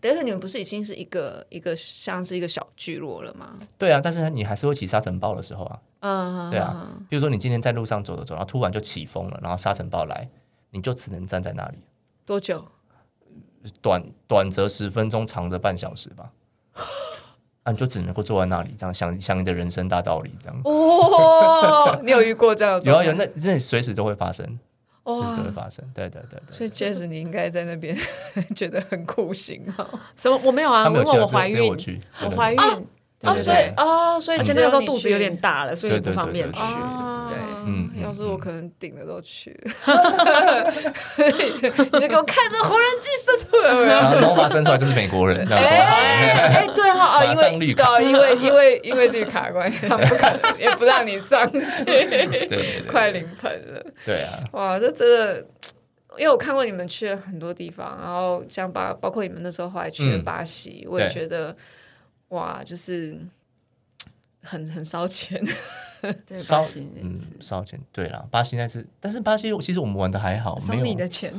但是你们不是已经是一个一个像是一个小聚落了吗？对啊，但是你还是会起沙尘暴的时候啊。嗯，对啊。比如说你今天在路上走着走，然后突然就起风了，然后沙尘暴来，你就只能站在那里。多久？短短则十分钟，长则半小时吧。啊，你就只能够坐在那里，这样想想你的人生大道理，这样。哦，你有遇过这样？有啊有，那那随时都会发生。哦，都会发生，对对对对。所以 Jess，你应该在那边 *laughs* 觉得很酷刑哦。*laughs* 什么？我没有啊，因为我怀孕，我怀孕哦，所以哦，所以而且那个时候肚子有点大了，所以不方便去。对，嗯，要是我可能顶了都去。*laughs* 你就给我看这红人机生出来，然后把生出来就是美国人。哎哎，对哈啊，因为绿卡，因为因为因为绿卡关系，也不让你上去。对，快临盆了。对啊，哇，这真的，因为我看过你们去了很多地方，然后像巴，包括你们那时候后来去了巴西，我也觉得。哇，就是很 *laughs* 很烧钱。*laughs* 对，烧嗯烧钱，对啦，巴西那是，但是巴西其实我们玩的还好，没有你的钱，*laughs*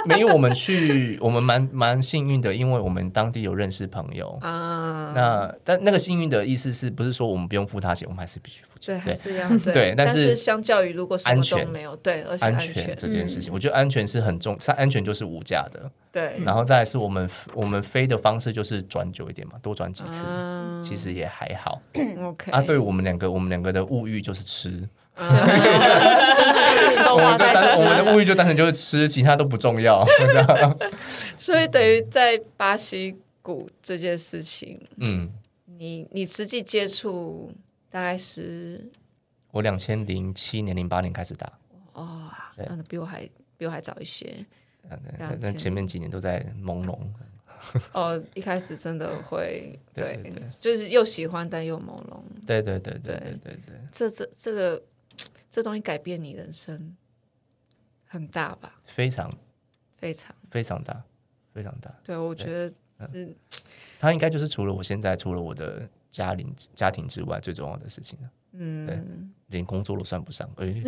*laughs* 没有我们去，我们蛮蛮幸运的，因为我们当地有认识朋友啊。那但那个幸运的意思是不是说我们不用付他钱，我们还是必须付钱？对，还是要 *laughs* 对。但是相较于如果什么都没有，对，而且安全这件事情，我觉得安全是很重，安全就是无价的。对，然后再来是我们我们飞的方式就是转久一点嘛，多转几次，其实也还好。*coughs* OK 啊，对我们两个，我们两个的物欲就是吃，真的是都花在吃。我们的物欲就单纯就是吃，其他都不重要。所以等于在巴西鼓这件事情，嗯，你你实际接触大概是我两千零七年、零八年开始打，哦，那比我还比我还早一些。但前面几年都在朦胧。哦，一开始真的会，对，就是又喜欢但又朦胧。对对对对对对对。这这这个这东西改变你人生很大吧？非常非常非常大，非常大。对，我觉得是。他应该就是除了我现在，除了我的家庭家庭之外，最重要的事情了。嗯，对，连工作都算不上。*laughs* 哎，对，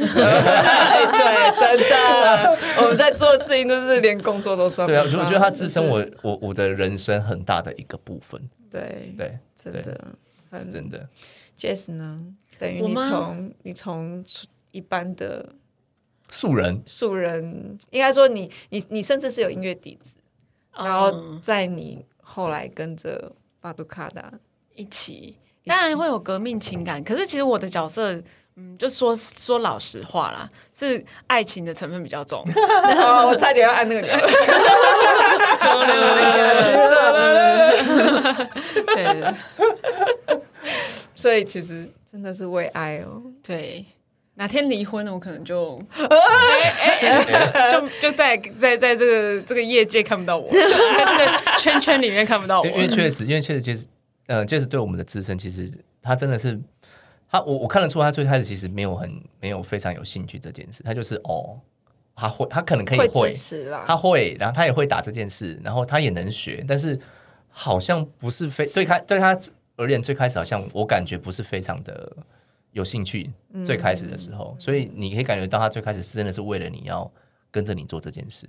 真的，我们在做的事情都是连工作都算不上。对啊，我觉得他支撑我，我我的人生很大的一个部分。对对，真的，真的。Jess 呢？等于你从你从一般的素人，素人，应该说你你你甚至是有音乐底子，然后在你后来跟着巴杜卡达一起。当然会有革命情感，可是其实我的角色，嗯，就说说老实话啦，是爱情的成分比较重。*laughs* *laughs* 我差点要按那个钮。*laughs* 对，所以其实真的是为爱哦。对，哪天离婚了，我可能就 *laughs* 就就在在在这个这个业界看不到我，在这个圈圈里面看不到我。因为确实，因为确实就是。嗯，就是对我们的自身，其实他真的是他，我我看得出他最开始其实没有很没有非常有兴趣这件事，他就是哦，他会他可能可以会，会他会，然后他也会打这件事，然后他也能学，但是好像不是非对他对他而言最开始好像我感觉不是非常的有兴趣，最开始的时候，嗯、所以你可以感觉到他最开始是真的是为了你要跟着你做这件事。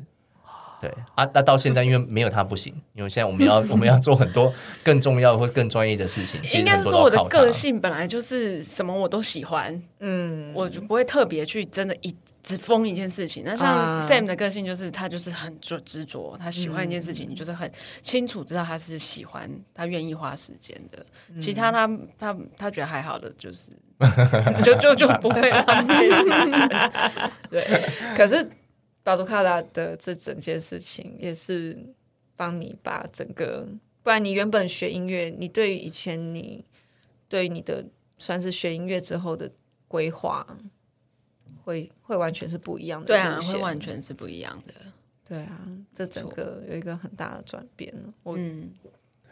对啊，那到现在因为没有他不行，因为现在我们要 *laughs* 我们要做很多更重要或更专业的事情。应该说我的个性本来就是什么我都喜欢，嗯，我就不会特别去真的一只封一件事情。那像 Sam 的个性就是他就是很执执着，他喜欢一件事情，你就是很清楚知道他是喜欢，他愿意花时间的。其他他他他觉得还好的就是 *laughs* 就就就不会浪费时间。对，可是。巴杜卡达的这整件事情也是帮你把整个，不然你原本学音乐，你对于以前你对于你的算是学音乐之后的规划，会会完全是不一样的。对啊，会完全是不一样的。对啊，这整个有一个很大的转变。我嗯。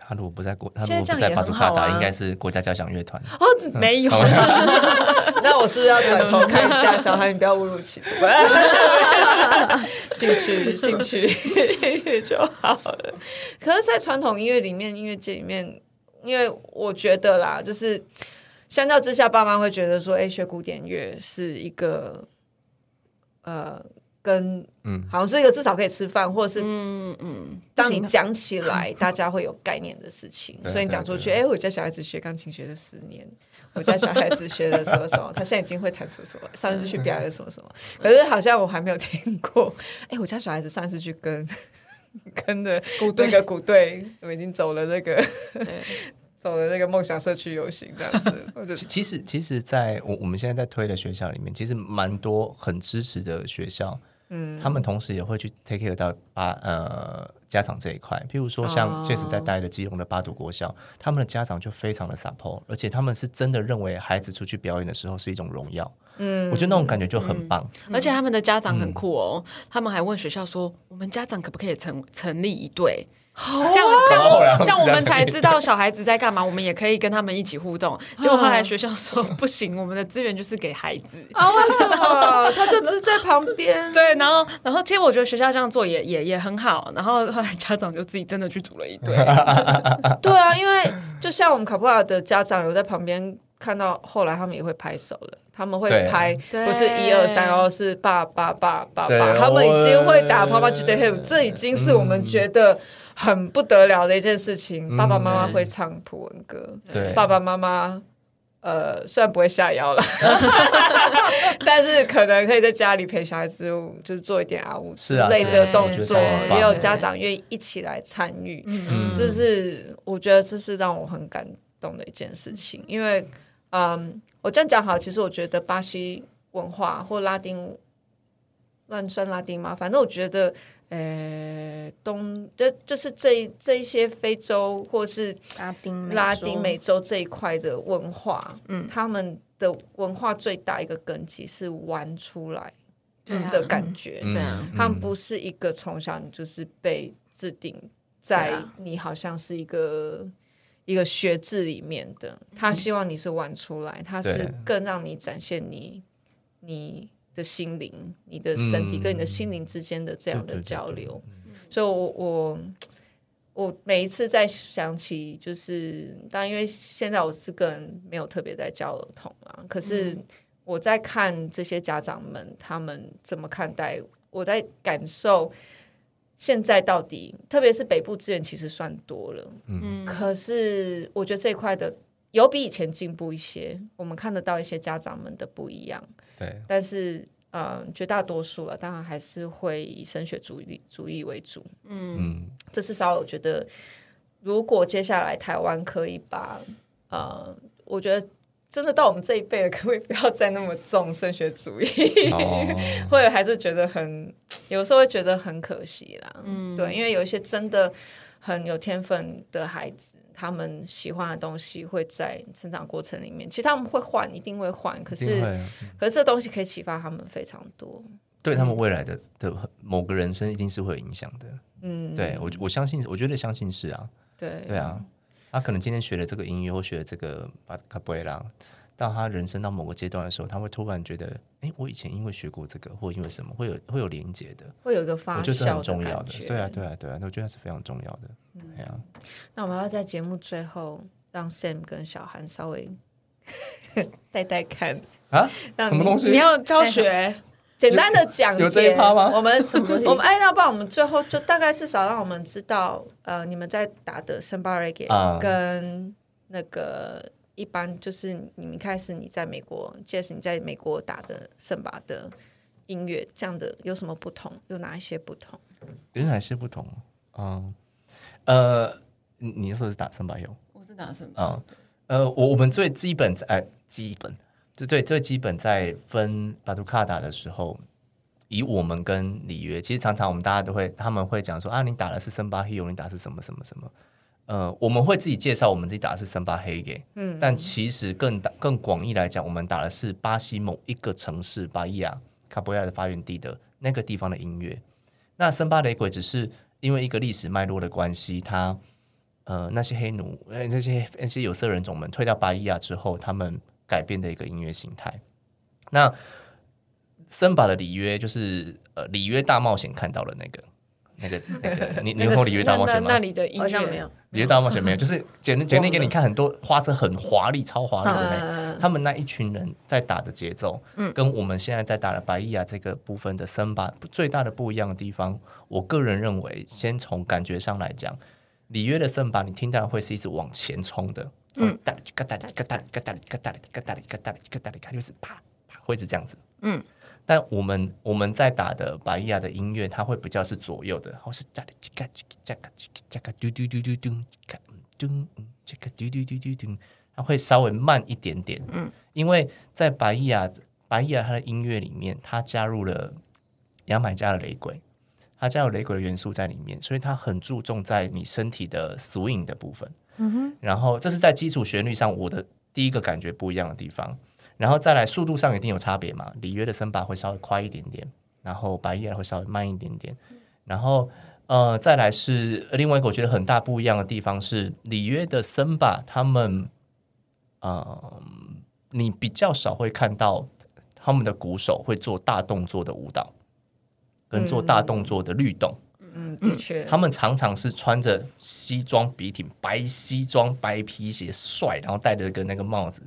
他如果不在国，他如果不在巴杜卡达，应该是国家交响乐团。哦，没有。*laughs* *laughs* 那我是不是要转头看一下小孩？你不要误入歧途。*laughs* 兴趣，兴趣，兴趣就好了。可是，在传统音乐里面，音乐界里面，因为我觉得啦，就是相较之下，爸妈会觉得说，哎，学古典乐是一个，呃。跟嗯，好像是一个至少可以吃饭，或者是嗯嗯，当你讲起来，大家会有概念的事情。所以你讲出去，哎，我家小孩子学钢琴学了四年，我家小孩子学了什么什么，他现在已经会弹什么什么，上次去表演什么什么。可是好像我还没有听过，哎，我家小孩子上次去跟 *laughs* 跟着那个鼓队，我已经走了那个走的那个梦想社区游行这样子。*laughs* 其实其实，在我我们现在在推的学校里面，其实蛮多很支持的学校。嗯，他们同时也会去 take care 到巴呃家长这一块，譬如说像确实在待的基隆的八堵国校，哦、他们的家长就非常的 support，而且他们是真的认为孩子出去表演的时候是一种荣耀。嗯，我觉得那种感觉就很棒。嗯、而且他们的家长很酷哦，嗯、他们还问学校说，我们家长可不可以成成立一队？这样这样这样我们才知道小孩子在干嘛，我们也可以跟他们一起互动。结果后来学校说不行，我们的资源就是给孩子啊？为什么？他就只在旁边。对，然后然后其实我觉得学校这样做也也也很好。然后后来家长就自己真的去组了一堆。*laughs* 对啊，因为就像我们卡布拉的家长有在旁边看到，后来他们也会拍手了。他们会拍，不是一二三，然后是爸爸爸爸爸，他们已经会打爸爸 GJ Hey，这已经是我们觉得很不得了的一件事情。嗯、爸爸妈妈会唱普文歌，对爸爸妈妈呃虽然不会下腰了，*laughs* 但是可能可以在家里陪小孩子，就是做一点啊舞之类的动作，也有家长愿意一起来参与，嗯，就是我觉得这是让我很感动的一件事情，因为嗯。我这样讲好，其实我觉得巴西文化或拉丁，乱算拉丁嘛，反正我觉得，呃，东就就是这这一些非洲或是拉丁拉丁美洲这一块的文化，嗯，他们的文化最大一个根基是玩出来的感觉，对啊，他们不是一个从小你就是被制定在你好像是一个。一个学制里面的，他希望你是玩出来，他是更让你展现你你的心灵、你的身体跟你的心灵之间的这样的交流。所以我，我我我每一次在想起，就是当然，因为现在我是个人没有特别在教儿童啊，可是我在看这些家长们他们怎么看待，我在感受。现在到底，特别是北部资源其实算多了，嗯，可是我觉得这一块的有比以前进步一些，我们看得到一些家长们的不一样，对，但是呃，绝大多数了，当然还是会以升学主义主义为主，嗯，这至少我觉得，如果接下来台湾可以把呃，我觉得。真的到我们这一辈了，可不可以不要再那么重升学主义？或者、*laughs* oh. 还是觉得很，有时候会觉得很可惜啦。嗯，对，因为有一些真的很有天分的孩子，他们喜欢的东西会在成长过程里面，其实他们会换，一定会换。可是，啊、可是这东西可以启发他们非常多，对他们未来的的某个人生一定是会有影响的。嗯，对我我相信，我觉得相信是啊。对，对啊。他可能今天学了这个音乐，或学了这个巴卡布埃拉，到他人生到某个阶段的时候，他会突然觉得，哎，我以前因为学过这个，或因为什么，会有会有连接的，会有一个发酵的很重要的。对啊，对啊，对啊，我觉得是非常重要的。嗯，对啊。那我们要在节目最后让 Sam 跟小韩稍微 *laughs* 带带看啊，什么东西？你要教学。简单的讲解，有这一趴吗？我们 *laughs* 我们哎，要不然我们最后就大概至少让我们知道，呃，你们在打的圣巴 reggae 跟那个一般就是你们开始你在美国，Jess 你在美国打的圣巴的音乐，这样的有什么不同？有哪一些不同？有哪些不同？嗯，呃，你你说是打森巴哟？我是打森巴。嗯，呃，我我们最基本在，基本。对，最基本在分巴图卡达的时候，以我们跟里约，其实常常我们大家都会，他们会讲说啊，你打的是森巴黑，你打的是什么什么什么？呃，我们会自己介绍我们自己打的是森巴黑给，嗯，但其实更大更广义来讲，我们打的是巴西某一个城市巴伊亚卡波亚的发源地的那个地方的音乐。那森巴雷鬼只是因为一个历史脉络的关系，他呃那些黑奴，呃那些那些有色人种们退到巴伊亚之后，他们。改变的一个音乐形态。那森巴的里约就是呃里约大冒险看到了那个那个 *laughs* *laughs* 那个你你有看里约大冒险吗？那里的音乐没有，里约大冒险没有，就是简简单给你看很多花车很华丽超华丽的那他们那一群人在打的节奏，跟我们现在在打的白伊亚这个部分的森巴最大的不一样的地方，我个人认为，先从感觉上来讲，里约的森巴你听到会是一直往前冲的。嗯，哒哩嘎哒哩嘎哒哩嘎哒哩嘎哒哩嘎哒哩嘎哒哩嘎哒哩，它就是啪啪，会是这样子。嗯，但我们我们在打的巴伊亚的音乐，它会比较是左右的，或是哒哩嘎叽嘎嘎叽嘎嘎嘟嘟嘟嘟嘟嘎嘟这个嘟嘟嘟嘟嘟，它会稍微慢一点点。嗯，因为在巴伊亚巴伊亚它的音乐里面，它加入了牙买加的雷鬼，它加入雷鬼的元素在里面，所以它很注重在你身体的 swing 的部分。嗯哼，然后这是在基础旋律上我的第一个感觉不一样的地方，然后再来速度上一定有差别嘛。里约的森巴会稍微快一点点，然后巴伊亚会稍微慢一点点，然后呃，再来是另外一个我觉得很大不一样的地方是里约的森巴，他们，呃，你比较少会看到他们的鼓手会做大动作的舞蹈，跟做大动作的律动。嗯，的确，他们常常是穿着西装笔挺，白西装、白皮鞋，帅，然后戴着一个那个帽子，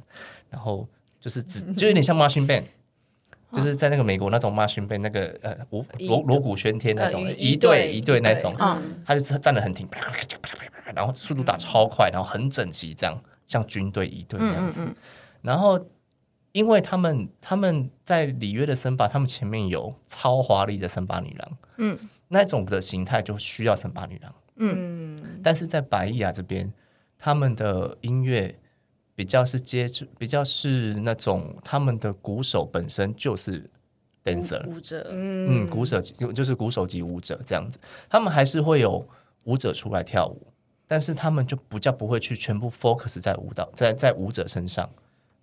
然后就是只就有点像 Marching Band。*laughs* 就是在那个美国那种 marching band 那个呃锣锣锣鼓喧天那种一队一队那种，他就站得很挺，然后速度打超快，然后很整齐，这样像军队一队那样子。然后因为他们他们在里约的森巴，他们前面有超华丽的森巴女郎，嗯，那种的形态就需要森巴女郎，嗯，但是在白伊亚这边，他们的音乐。比较是接触，比较是那种他们的鼓手本身就是 dancer 舞者，嗯，鼓手就是鼓手级舞者这样子，他们还是会有舞者出来跳舞，但是他们就不叫不会去全部 focus 在舞蹈在在舞者身上，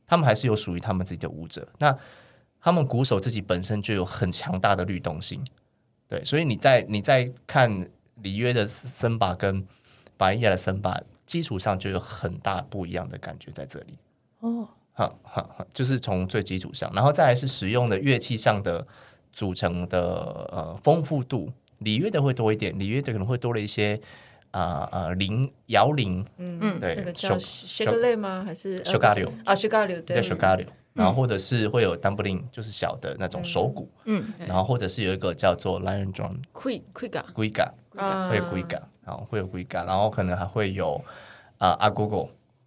他们还是有属于他们自己的舞者。那他们鼓手自己本身就有很强大的律动性，对，所以你在你在看里约的森巴跟白夜的森巴。基础上就有很大不一样的感觉在这里。哦，哈哈，就是从最基础上，然后再来是使用的乐器上的组成的呃丰富度，里约的会多一点，里约的可能会多了一些啊啊铃摇铃，嗯嗯，对，小小个类吗？还是小嘎溜。啊，小嘎溜对，小嘎溜，然后或者是会有 dumpling，就是小的那种手鼓，嗯，然后或者是有一个叫做 lion drum，quiga，quiga，会有 quiga。会有规格，然后可能还会有啊阿哥哥，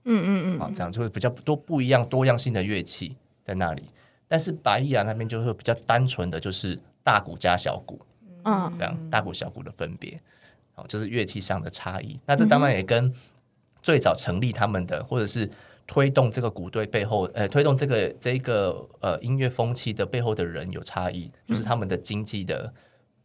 嗯嗯嗯，啊这样就会比较多不一样多样性的乐器在那里。但是巴伊亚那边就会比较单纯的就是大鼓加小鼓，嗯，这样大鼓小鼓的分别，哦，就是乐器上的差异。那这当然也跟最早成立他们的，或者是推动这个鼓队背后，呃，推动这个这个呃音乐风气的背后的人有差异，就是他们的经济的。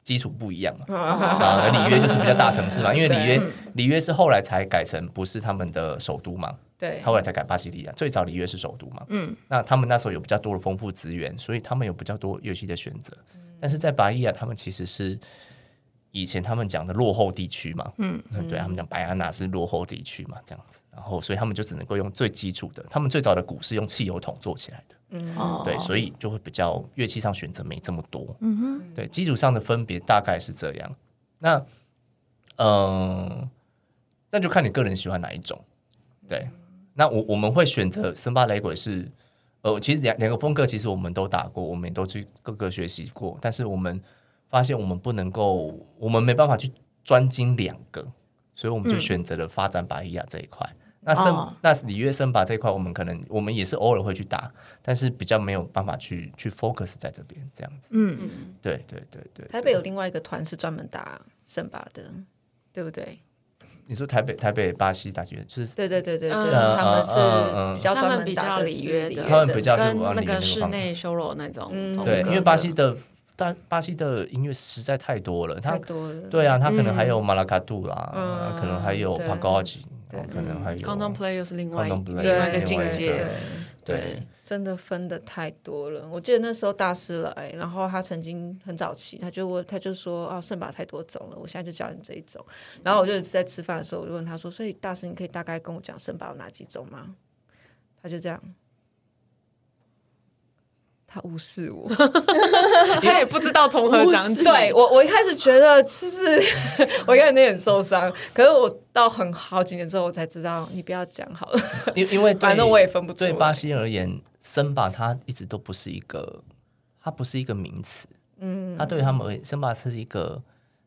基础不一样嘛，*laughs* 啊，里约就是比较大城市嘛，*laughs* 因为里约里约是后来才改成不是他们的首都嘛，对，后来才改巴西利亚，最早里约是首都嘛，嗯，那他们那时候有比较多的丰富资源，所以他们有比较多乐器的选择，但是在巴伊亚，他们其实是以前他们讲的落后地区嘛，嗯，对他们讲白安娜是落后地区嘛，这样子，然后所以他们就只能够用最基础的，他们最早的鼓是用汽油桶做起来的。嗯，对，所以就会比较乐器上选择没这么多。嗯哼，对，基础上的分别大概是这样。那，嗯、呃，那就看你个人喜欢哪一种。对，那我我们会选择森巴雷鬼是，呃，其实两两个风格其实我们都打过，我们也都去各个学习过，但是我们发现我们不能够，我们没办法去专精两个，所以我们就选择了发展巴伊亚这一块。嗯那森、哦、那里约圣巴这一块，我们可能我们也是偶尔会去打，但是比较没有办法去去 focus 在这边这样子。嗯嗯，对对对对。台北有另外一个团是专门打圣巴的，对不对？你说台北台北巴西大剧院就是？对对对对对，嗯、他们是比较专门打里约的，他们比较是往那个室内修罗那种。嗯，对，因为巴西的但巴西的音乐实在太多了，太多了。对啊，他可能还有马拉卡杜啦，嗯、可能还有帕高吉。对，可能还有 contemplate 又是另外一个境界，对，真的分的太多了。我记得那时候大师来，然后他曾经很早期，他就问他就说啊，森巴太多种了，我现在就教你这一种。然后我就在吃饭的时候，我就问他说，所以大师，你可以大概跟我讲圣巴有哪几种吗？他就这样。他无视我，*laughs* 他也不知道从何讲起。对我，我一开始觉得就是 *laughs* 我一开始有点受伤，可是我到很好几年之后，我才知道你不要讲好了。因因为 *laughs* 反正我也分不出。对巴西而言，森巴它一直都不是一个，它不是一个名词。嗯，它对他们而言，森巴是一个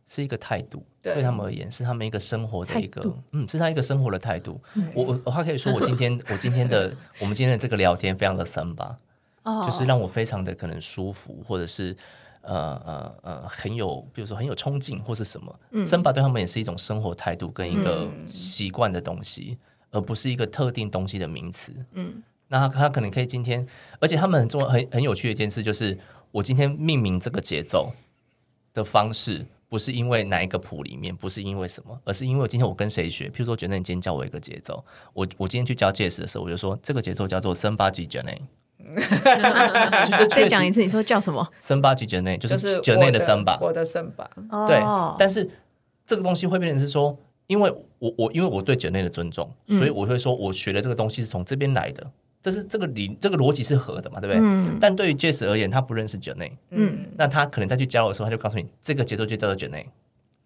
是一个态度。对，对他们而言，是他们一个生活的一个，嗯，是他一个生活的态度。我我我还可以说，我今天我今天的我们今天的这个聊天非常的森巴。就是让我非常的可能舒服，或者是呃呃呃很有，比如说很有冲劲，或是什么。森巴对他们也是一种生活态度跟一个习惯的东西，而不是一个特定东西的名词。嗯，那他他可能可以今天，而且他们做很很有趣的一件事，就是我今天命名这个节奏的方式，不是因为哪一个谱里面，不是因为什么，而是因为今天我跟谁学。譬如说，觉得你今天教我一个节奏，我我今天去教爵士的时候，我就说这个节奏叫做森巴吉杰内。*laughs* 再讲一次，你说叫什么？森巴及杰内就是杰内的森巴，我的森巴。对，但是这个东西会变成是说，因为我我因为我对姐妹的尊重，嗯、所以我会说我学的这个东西是从这边来的，这是这个理这个逻辑是合的嘛，对不对？嗯、但对于 Jess 而言，他不认识姐妹，嗯，那他可能再去教的时候，他就告诉你这个节奏就叫做姐妹。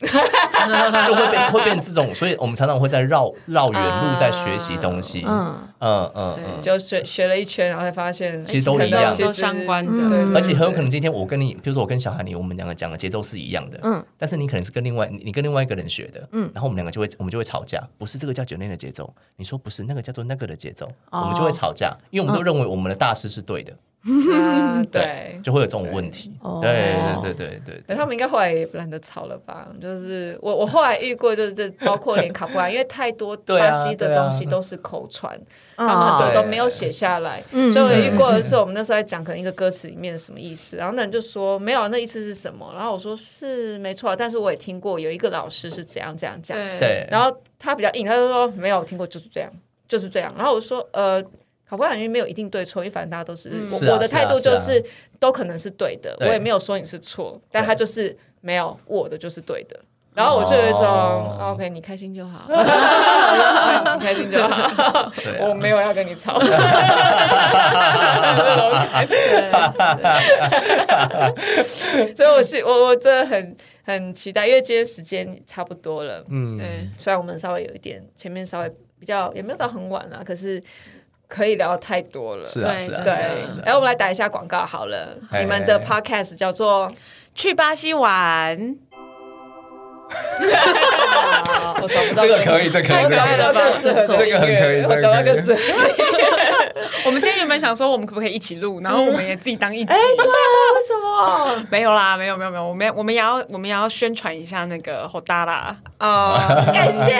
*laughs* *laughs* 就会变 *laughs* 会变这种，所以我们常常会在绕绕远路在学习东西。嗯嗯嗯，就学学了一圈，然后才发现其实都一样，都相关的。对，而且很有可能今天我跟你，比如说我跟小韩你，我们两个讲的节奏是一样的。嗯，但是你可能是跟另外你跟另外一个人学的。嗯，然后我们两个就会我们就会吵架，不是这个叫九内的节奏，你说不是那个叫做那个的节奏，我们就会吵架，因为我们都认为我们的大师是对的。嗯，对，就会有这种问题。对对对对对，他们应该后来也懒得吵了吧？就是我我后来遇过，就是这包括连卡布兰，因为太多巴西的东西都是口传，他们很多都没有写下来。所以我遇过的是，我们那时候在讲可能一个歌词里面什么意思，然后那人就说没有，那意思是什么？然后我说是没错，但是我也听过有一个老师是怎样怎样讲。对，然后他比较硬，他就说没有，听过就是这样，就是这样。然后我说呃。考官感觉没有一定对错，因为反正大家都是我我的态度就是都可能是对的，我也没有说你是错，但他就是没有我的就是对的，然后我就有一种 OK，你开心就好，*laughs* 你开心就好，我没有要跟你吵，*laughs* *laughs* 所以我是我我真的很很期待，因为今天时间差不多了，嗯，对，虽然我们稍微有一点前面稍微比较也没有到很晚啊，可是。可以聊太多了，是啊，是啊，对。哎，我们来打一下广告好了。你们的 podcast 叫做《去巴西玩》。我找不到这个可以，这个可以，这个很可以，我找到个适合。我们今天原本想说，我们可不可以一起录，然后我们也自己当一集。哎，对啊，为没有啦，没有，没有，没有。我们我们也要我们也要宣传一下那个好大啦。哦，*laughs* 感谢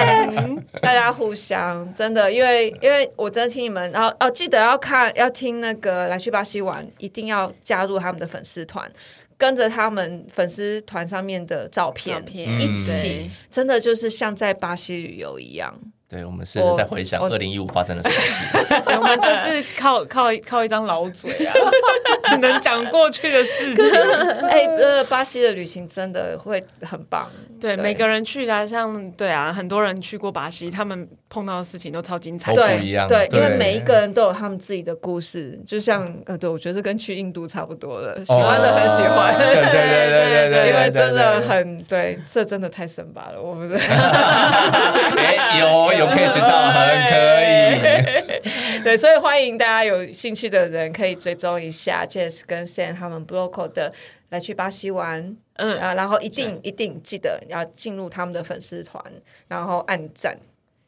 大家互相真的，因为因为我真的听你们，然后哦，记得要看要听那个来去巴西玩，一定要加入他们的粉丝团。跟着他们粉丝团上面的照片，照片一起，真的就是像在巴西旅游一样。对，我们试着在回想二零一五发生了什么事。*laughs* 我们就是靠靠靠一张老嘴啊，*laughs* 只能讲过去的事情。*laughs* 哎，呃，巴西的旅行真的会很棒。对，每个人去啊，像对啊，很多人去过巴西，他们碰到的事情都超精彩。对，对，因为每一个人都有他们自己的故事。就像呃，对我觉得跟去印度差不多的，喜欢的很喜欢。对对对对 *laughs* 对，因为真的很对，这真的太神巴了，我们。*laughs* 有有。可以知道，很可以。*laughs* 对，所以欢迎大家有兴趣的人可以追踪一下 Jess 跟 Sam 他们 Bloco 的来去巴西玩，嗯啊，然后一定一定记得要进入他们的粉丝团，然后按赞。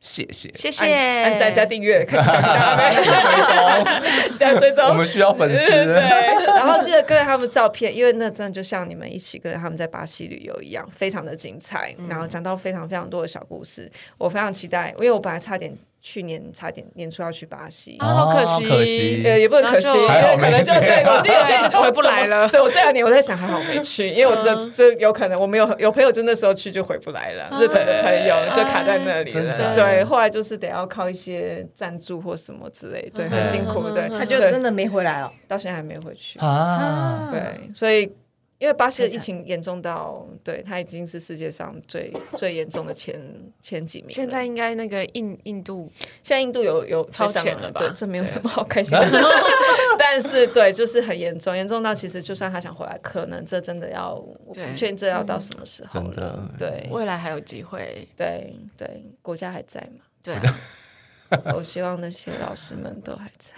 谢谢，谢谢，按赞加订阅，开始小追踪，*laughs* *laughs* 加追踪，我们需要粉丝。对，*laughs* 然后记得跟着他们照片，因为那真的就像你们一起跟着他们在巴西旅游一样，非常的精彩。然后讲到非常非常多的小故事，我非常期待，因为我本来差点。去年差点年初要去巴西，好可惜，可惜，呃，也不能可惜，因为可能就对我是有些回不来了。对我这两年我在想，还好没去，因为我这这有可能我们有有朋友就那时候去就回不来了，日本的朋友就卡在那里了。对，后来就是得要靠一些赞助或什么之类，对，很辛苦，对，他就真的没回来了，到现在还没回去。啊。对，所以。因为巴西的疫情严重到，对，它已经是世界上最最严重的前前几名。现在应该那个印印度，现在印度有有超前了吧？对，这没有什么好开心的。*laughs* 但是对，就是很严重，严重到其实就算他想回来，可能这真的要，我不确定这要到什么时候了。对，未来还有机会。对对，国家还在嘛？对。*laughs* 我希望那些老师们都还在，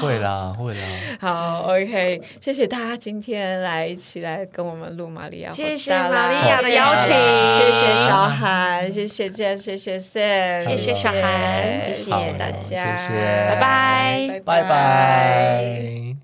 会 *laughs* 啦会啦。*laughs* 好，OK，谢谢大家今天来一起来跟我们录玛利亚。谢谢玛利亚的邀请，谢谢小韩，谢谢健，谢谢 Sam，谢谢小韩，谢谢大家。谢谢，拜拜拜拜。